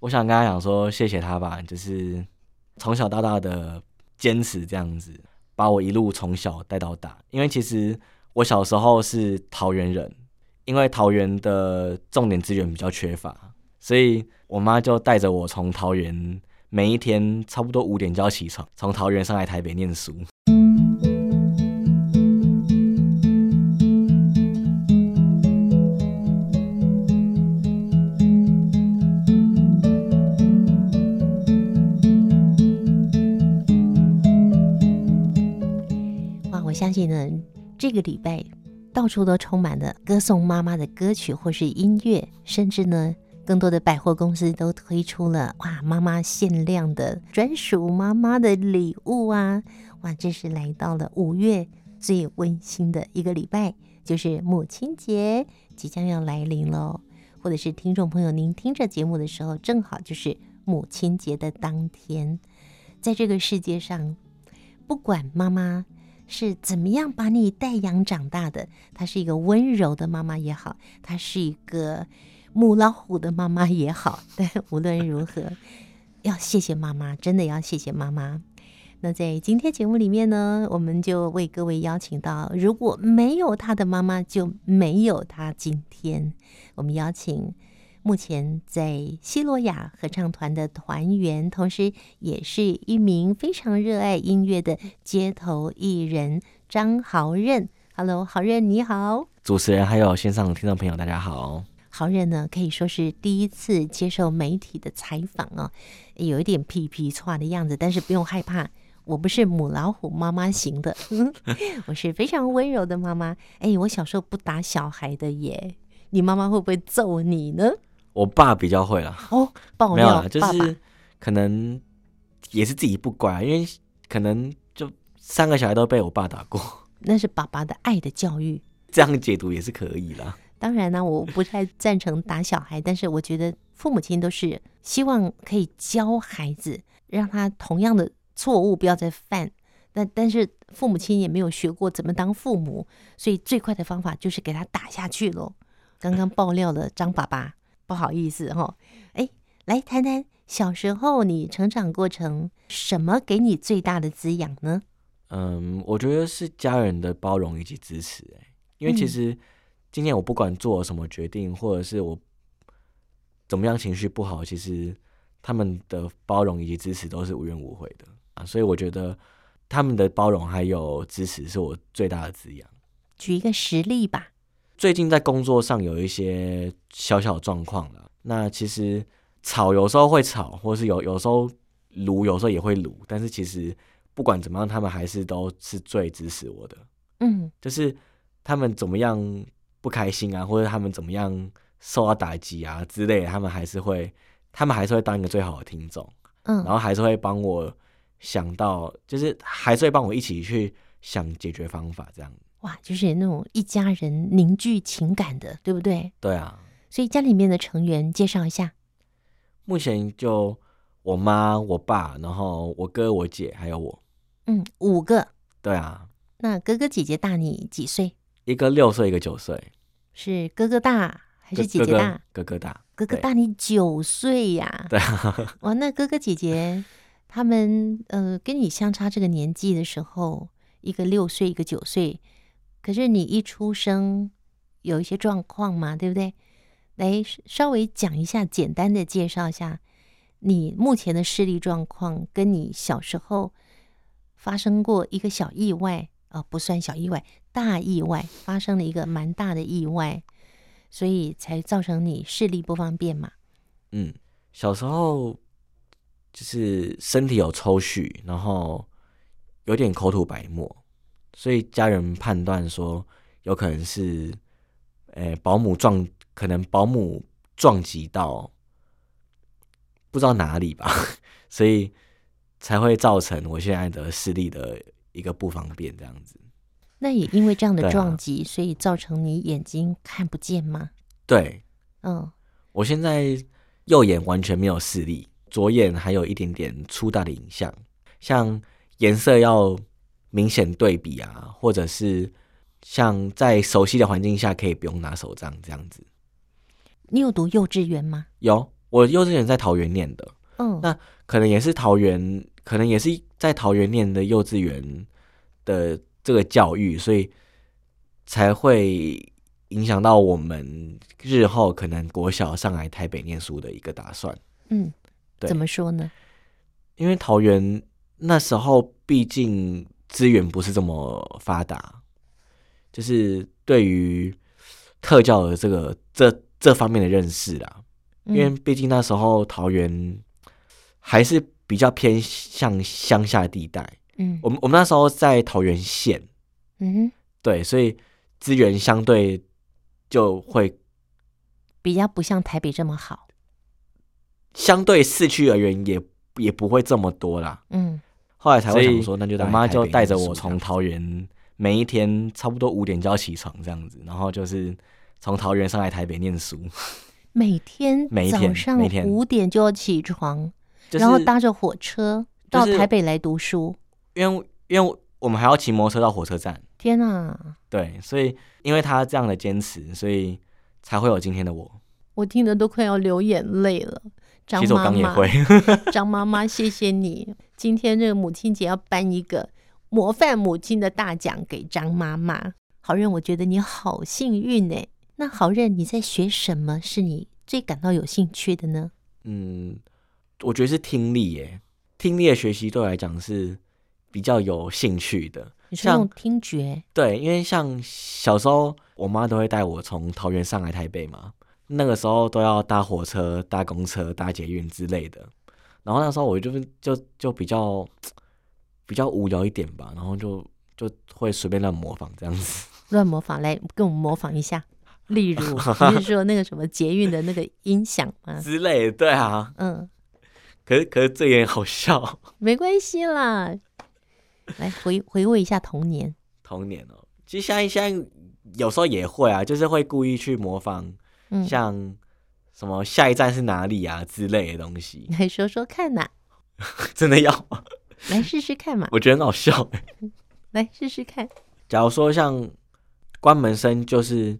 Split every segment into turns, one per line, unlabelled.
我想跟他讲说，谢谢他吧，就是从小到大的坚持这样子，把我一路从小带到大。因为其实我小时候是桃园人，因为桃园的重点资源比较缺乏，所以我妈就带着我从桃园，每一天差不多五点就要起床，从桃园上来台北念书。
相信呢，这个礼拜到处都充满了歌颂妈妈的歌曲或是音乐，甚至呢，更多的百货公司都推出了哇，妈妈限量的专属妈妈的礼物啊！哇，这是来到了五月最温馨的一个礼拜，就是母亲节即将要来临喽。或者是听众朋友，您听着节目的时候，正好就是母亲节的当天，在这个世界上，不管妈妈。是怎么样把你带养长大的？她是一个温柔的妈妈也好，她是一个母老虎的妈妈也好。但无论如何，要谢谢妈妈，真的要谢谢妈妈。那在今天节目里面呢，我们就为各位邀请到，如果没有她的妈妈，就没有她今天。我们邀请。目前在西罗雅合唱团的团员，同时也是一名非常热爱音乐的街头艺人张豪任。Hello，豪任你好。
主持人还有线上听众朋友，大家好。
豪任呢，可以说是第一次接受媒体的采访啊，有一点皮皮剉的样子，但是不用害怕，我不是母老虎妈妈型的，我是非常温柔的妈妈。哎，我小时候不打小孩的耶，你妈妈会不会揍你呢？
我爸比较会啦，
哦，爆
料，没有啦，就是可能也是自己不乖，因为可能就三个小孩都被我爸打过。
那是爸爸的爱的教育，
这样解读也是可以啦。
当然呢，我不太赞成打小孩，但是我觉得父母亲都是希望可以教孩子，让他同样的错误不要再犯。但但是父母亲也没有学过怎么当父母，所以最快的方法就是给他打下去喽。刚刚爆料了张爸爸。不好意思哈，哎，来谈谈小时候你成长过程，什么给你最大的滋养呢？
嗯，我觉得是家人的包容以及支持。哎，因为其实今天我不管做什么决定，或者是我怎么样情绪不好，其实他们的包容以及支持都是无怨无悔的啊。所以我觉得他们的包容还有支持是我最大的滋养。
举一个实例吧。
最近在工作上有一些小小状况了，那其实吵有时候会吵，或是有有时候撸有时候也会撸，但是其实不管怎么样，他们还是都是最支持我的。嗯，就是他们怎么样不开心啊，或者他们怎么样受到打击啊之类的，他们还是会，他们还是会当一个最好的听众。嗯，然后还是会帮我想到，就是还是会帮我一起去想解决方法这样。
哇，就是那种一家人凝聚情感的，对不对？
对啊。
所以家里面的成员介绍一下。
目前就我妈、我爸，然后我哥、我姐，还有我。
嗯，五个。
对啊。
那哥哥姐姐大你几岁？
一个六岁，一个九岁。
是哥哥大还是姐姐大？
哥哥，哥哥大。
哥哥大你九岁呀？
对啊。
哇，那哥哥姐姐他们呃跟你相差这个年纪的时候，一个六岁，一个九岁。可是你一出生有一些状况嘛，对不对？来稍微讲一下，简单的介绍一下你目前的视力状况，跟你小时候发生过一个小意外啊，不算小意外，大意外，发生了一个蛮大的意外，所以才造成你视力不方便嘛。
嗯，小时候就是身体有抽搐，然后有点口吐白沫。所以家人判断说，有可能是，诶、欸，保姆撞，可能保姆撞击到，不知道哪里吧，所以才会造成我现在的视力的一个不方便这样子。
那也因为这样的撞击，啊、所以造成你眼睛看不见吗？
对，
嗯，
我现在右眼完全没有视力，左眼还有一点点粗大的影像，像颜色要。明显对比啊，或者是像在熟悉的环境下，可以不用拿手杖这样子。
你有读幼稚园吗？
有，我幼稚园在桃园念的，
嗯，
那可能也是桃园，可能也是在桃园念的幼稚园的这个教育，所以才会影响到我们日后可能国小上来台北念书的一个打算。
嗯，
对，
怎么说呢？
因为桃园那时候毕竟资源不是这么发达，就是对于特教的这个这这方面的认识啦。因为毕竟那时候桃园还是比较偏向乡下地带，
嗯，
我们我们那时候在桃园县，
嗯哼，
对，所以资源相对就会
比较不像台北这么好，
相对市区而言也也不会这么多啦，
嗯，
后来才会想说，那就
我妈就带着我从桃园，每一天差不多五点就要起床这样子，然后就是从桃园上来台北念书。
每天 早上五点就要起床，然后搭着火车到台北来读书。
因为因为我们还要骑摩托车到火车站。
天哪！
对，所以因为他这样的坚持，所以才会有今天的我。
我听得都快要流眼泪了。张妈妈，
其实我刚也会。
张妈妈，谢谢你。今天这个母亲节要颁一个模范母亲的大奖给张妈妈。好任，我觉得你好幸运呢。那好任，你在学什么是你最感到有兴趣的呢？
嗯，我觉得是听力耶，听力的学习对我来讲是比较有兴趣的。
你是用听觉？
对，因为像小时候，我妈都会带我从桃园上来台北嘛，那个时候都要搭火车、搭公车、搭捷运之类的。然后那时候我就就就比较比较无聊一点吧，然后就就会随便乱模仿这样子。
乱模仿，来跟我们模仿一下。例如，你是说那个什么捷运的那个音响吗？
之类的，对啊，
嗯。
可是，可是这也好笑。
没关系啦，来回回味一下童年。
童年哦，其实现在现在有时候也会啊，就是会故意去模仿，像什么下一站是哪里啊之类的东西。
来说说看呐，
真的要吗？
来试试看嘛。
我觉得很好笑。
来试试看。
假如说像关门声，就是。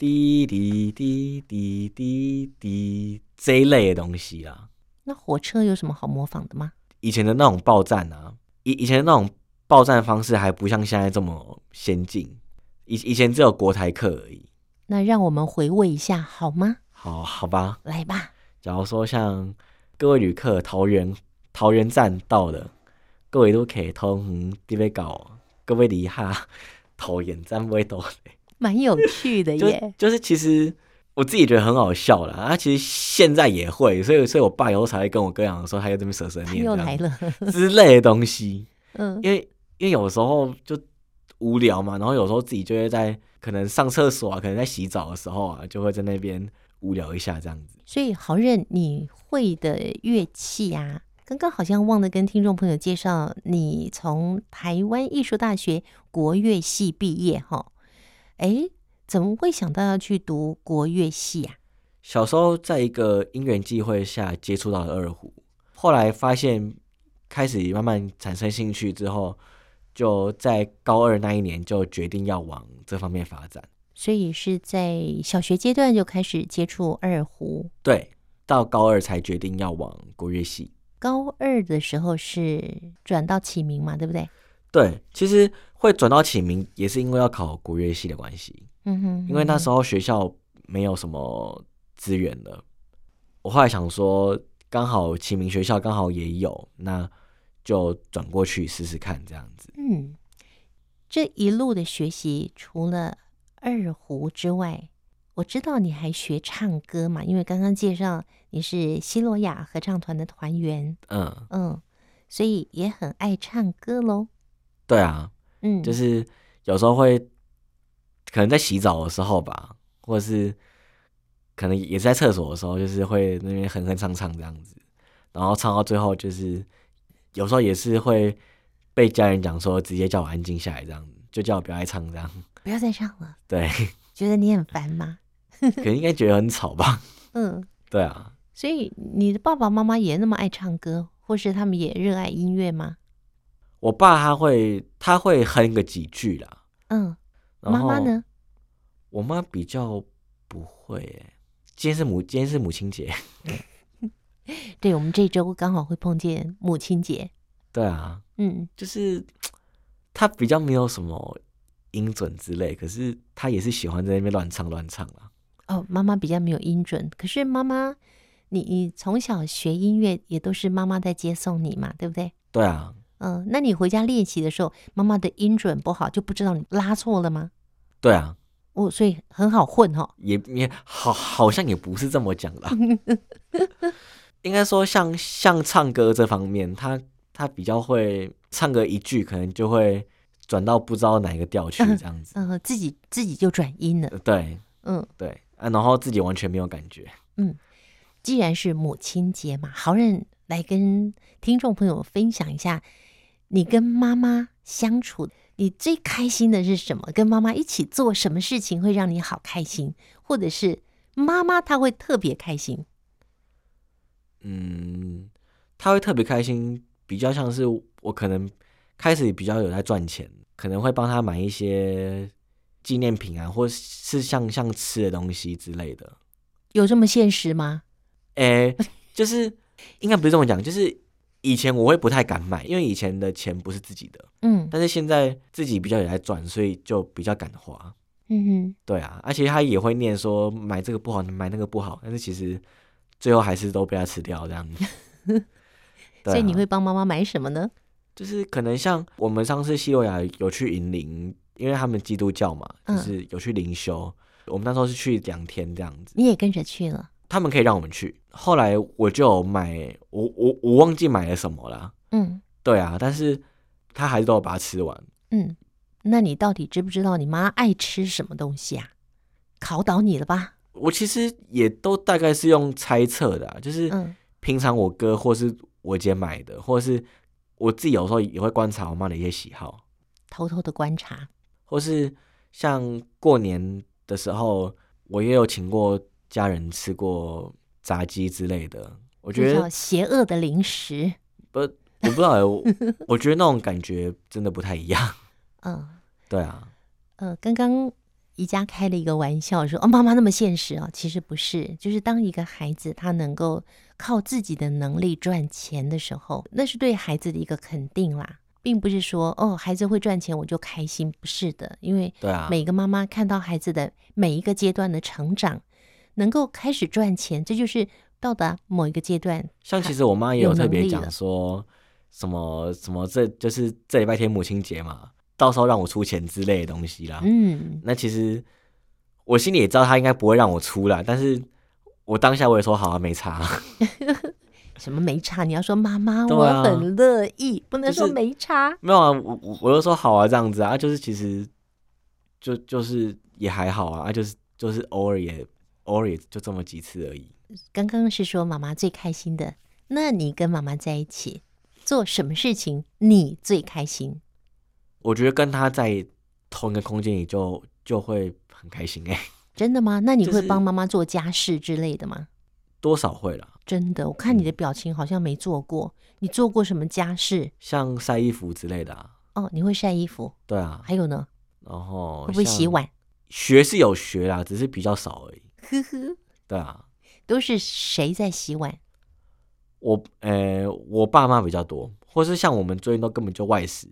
滴滴滴滴滴滴这一类的东西啊，
那火车有什么好模仿的吗？
以前的那种报站啊，以以前的那种报站方式还不像现在这么先进，以以前只有国台客而已。
那让我们回味一下好吗？
好，好吧，
来吧。
假如说像各位旅客，桃园桃园站到了，各位都可以通嗯，这边搞，各位离下桃园站不会到。
蛮有趣的耶，
就，就是其实我自己觉得很好笑啦。啊，其实现在也会，所以所以我爸有时候才会跟我哥讲说，他又这么蛇蛇念，
又来了
之类的东西。
嗯，
因为因为有时候就无聊嘛，然后有时候自己就会在可能上厕所啊，可能在洗澡的时候啊，就会在那边无聊一下这样子。
所以豪任你会的乐器啊，刚刚好像忘了跟听众朋友介绍，你从台湾艺术大学国乐系毕业哈。哎，怎么会想到要去读国乐系啊？
小时候在一个因缘际会下接触到了二胡，后来发现开始慢慢产生兴趣之后，就在高二那一年就决定要往这方面发展。
所以是在小学阶段就开始接触二胡？
对，到高二才决定要往国乐系。
高二的时候是转到启明嘛，对不对？
对，其实会转到启明也是因为要考国乐系的关系。
嗯哼，
因为那时候学校没有什么资源了，我后来想说，刚好启明学校刚好也有，那就转过去试试看这样子。
嗯，这一路的学习除了二胡之外，我知道你还学唱歌嘛？因为刚刚介绍你是西罗亚合唱团的团员。
嗯
嗯，所以也很爱唱歌喽。
对啊，
嗯，
就是有时候会可能在洗澡的时候吧，或者是可能也是在厕所的时候，就是会那边哼哼唱唱这样子，然后唱到最后，就是有时候也是会被家人讲说，直接叫我安静下来，这样子就叫我不要爱唱这样，
不要再唱了。
对，
觉得你很烦吗？
可能应该觉得很吵吧。
嗯，
对啊。
所以你的爸爸妈妈也那么爱唱歌，或是他们也热爱音乐吗？
我爸他会他会哼个几句啦，
嗯，妈妈呢？
我妈比较不会、欸，今天是母今天是母亲节，
对，我们这周刚好会碰见母亲节。
对啊，
嗯，
就是他比较没有什么音准之类，可是他也是喜欢在那边乱唱乱唱啊。
哦，妈妈比较没有音准，可是妈妈，你你从小学音乐也都是妈妈在接送你嘛，对不对？
对啊。
嗯，那你回家练习的时候，妈妈的音准不好，就不知道你拉错了吗？
对啊。
哦，所以很好混哈、哦。
也也好，好像也不是这么讲的。应该说像，像像唱歌这方面，他他比较会唱歌一句，可能就会转到不知道哪一个调去，这样子。
嗯、呃，自己自己就转音了。
对，
嗯，
对啊，然后自己完全没有感觉。
嗯，既然是母亲节嘛，好人来跟听众朋友分享一下，你跟妈妈相处，你最开心的是什么？跟妈妈一起做什么事情会让你好开心？或者是妈妈她会特别开心？
嗯，她会特别开心，比较像是我可能开始比较有在赚钱，可能会帮他买一些纪念品啊，或是像像吃的东西之类的。
有这么现实吗？
哎，就是应该不是这么讲，就是。以前我会不太敢买，因为以前的钱不是自己的，
嗯，
但是现在自己比较有在赚，所以就比较敢花，
嗯哼，
对啊，而且他也会念说买这个不好，买那个不好，但是其实最后还是都被他吃掉这样子。
所以你会帮妈妈买什么呢？
就是可能像我们上次西罗雅有去营灵，因为他们基督教嘛，就是有去灵修，嗯，我们那时候是去两天这样子，
你也跟着去了。
他们可以让我们去，后来我就买，我我我忘记买了什么了。
嗯，
对啊，但是他还是都要把它吃完。
嗯，那你到底知不知道你妈爱吃什么东西啊？考倒你了吧？
我其实也都大概是用猜测的啊，就是平常我哥或是我姐买的，或是我自己有时候也会观察我妈的一些喜好，
偷偷的观察，
或是像过年的时候，我也有请过。家人吃过炸鸡之类的，我觉得
邪恶的零食。
不，我不知道我，我觉得那种感觉真的不太一样。
嗯，
对啊。
呃，刚刚宜家开了一个玩笑说：“哦，妈妈那么现实啊。”其实不是，就是当一个孩子他能够靠自己的能力赚钱的时候，那是对孩子的一个肯定啦，并不是说哦，孩子会赚钱我就开心。不是的，因为对啊，每个妈妈看到孩子的每一个阶段的成长。能够开始赚钱，这就是到达某一个阶段。
像其实我妈也有特别讲说，什么什么，这就是这礼拜天母亲节嘛，到时候让我出钱之类的东西啦。
嗯，
那其实我心里也知道她应该不会让我出啦，但是我当下我也说好啊，没差。
什么没差？你要说妈妈，我很乐意，不能说没差。
没有啊，我我我就说好啊，这样子啊，就是其实就就是也还好啊，啊就是就是偶尔也。偶尔也就这么几次而已。
刚刚是说妈妈最开心的，那你跟妈妈在一起做什么事情你最开心？
我觉得跟她在同一个空间里就就会很开心哎、欸。
真的吗？那你会帮妈妈做家事之类的吗？
多少会啦。
真的，我看你的表情好像没做过。你做过什么家事？
像晒衣服之类的啊。
哦，你会晒衣服？
对啊。
还有呢？
然后
会不会洗碗？
学是有学啦，只是比较少而已。
呵呵，
对啊，
都是谁在洗碗？
我呃，我爸妈比较多，或是像我们最近都根本就外食，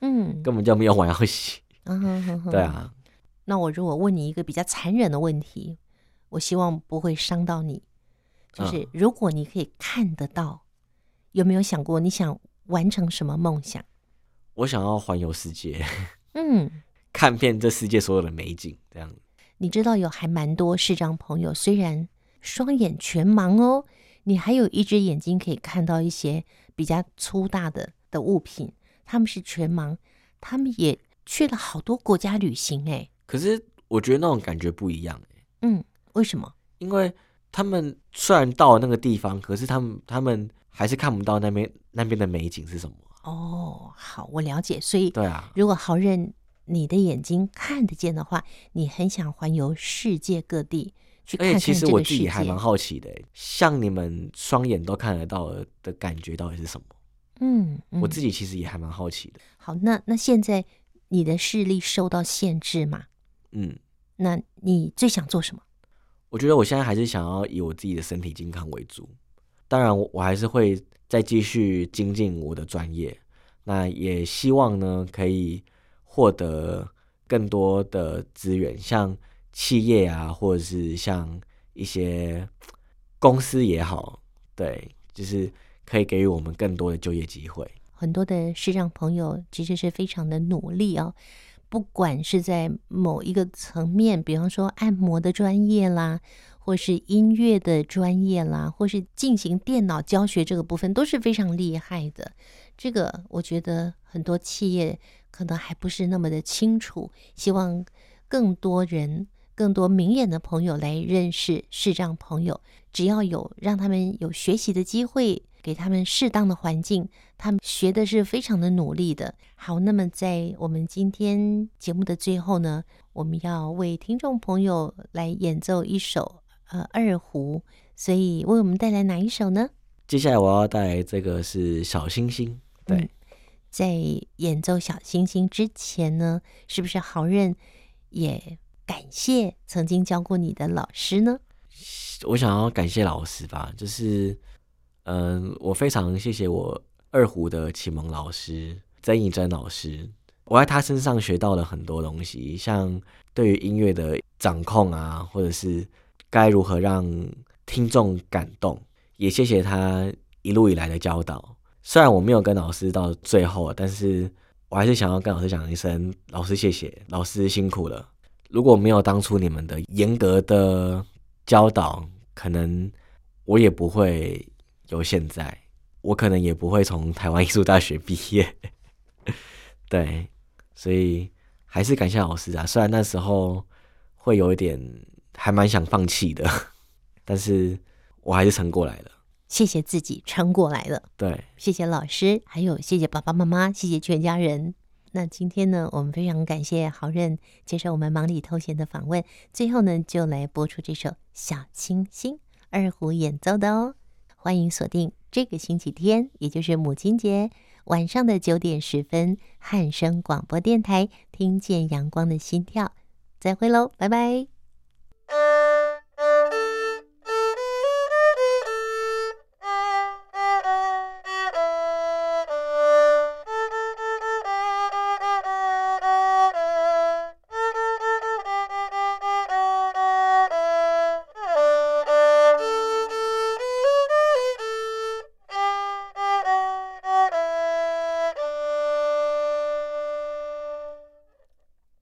嗯，
根本就没有碗要洗。
嗯哼哼哼，
对啊。
那我如果问你一个比较残忍的问题，我希望不会伤到你，就是如果你可以看得到，有没有想过你想完成什么梦想？
我想要环游世界，
嗯，
看遍这世界所有的美景，这样。
你知道有还蛮多视障朋友，虽然双眼全盲哦，你还有一只眼睛可以看到一些比较粗大的的物品。他们是全盲，他们也去了好多国家旅行哎。
可是我觉得那种感觉不一样哎。
嗯，为什么？
因为他们虽然到了那个地方，可是他们他们还是看不到那边那边的美景是什么。
哦，好，我了解。所以
对啊，
如果豪人。你的眼睛看得见的话，你很想环游世界各地去看看这个世界。
其实我自己还蛮好奇的，像你们双眼都看得到的感觉到底是什么？
嗯，嗯，
我自己其实也还蛮好奇的。
好，那那现在你的视力受到限制吗？
嗯，
那你最想做什么？
我觉得我现在还是想要以我自己的身体健康为主。当然，我我还是会再继续精进我的专业。那也希望呢，可以获得更多的资源，像企业啊，或者是像一些公司也好，对，就是可以给予我们更多的就业机会。
很多的视障朋友其实是非常的努力哦，不管是在某一个层面，比方说按摩的专业啦。或是音乐的专业啦，或是进行电脑教学这个部分都是非常厉害的。这个我觉得很多企业可能还不是那么的清楚，希望更多人、更多明眼的朋友来认识视障朋友。只要有让他们有学习的机会，给他们适当的环境，他们学的是非常的努力的。好，那么在我们今天节目的最后呢，我们要为听众朋友来演奏一首。呃，二胡，所以为我们带来哪一首呢？
接下来我要带来这个是小星星。对，嗯、
在演奏小星星之前呢，是不是豪任也感谢曾经教过你的老师呢？
我想要感谢老师吧，就是嗯、我非常谢谢我二胡的启蒙老师曾以真老师，我在他身上学到了很多东西，像对于音乐的掌控啊，或者是。该如何让听众感动？也谢谢他一路以来的教导。虽然我没有跟老师到最后，但是我还是想要跟老师讲一声：老师谢谢，老师辛苦了。如果没有当初你们的严格的教导，可能我也不会有现在，我可能也不会从台湾艺术大学毕业。对，所以还是感谢老师啊。虽然那时候会有一点。还蛮想放弃的，但是我还是撑过来了。
谢谢自己撑过来了。
对，
谢谢老师，还有谢谢爸爸妈妈，谢谢全家人。那今天呢，我们非常感谢豪任接受我们忙里偷闲的访问。最后呢，就来播出这首《小清新》，二胡演奏的哦。欢迎锁定这个星期天，也就是母亲节晚上的九点十分，汉声广播电台听见阳光的心跳。再会喽，拜拜。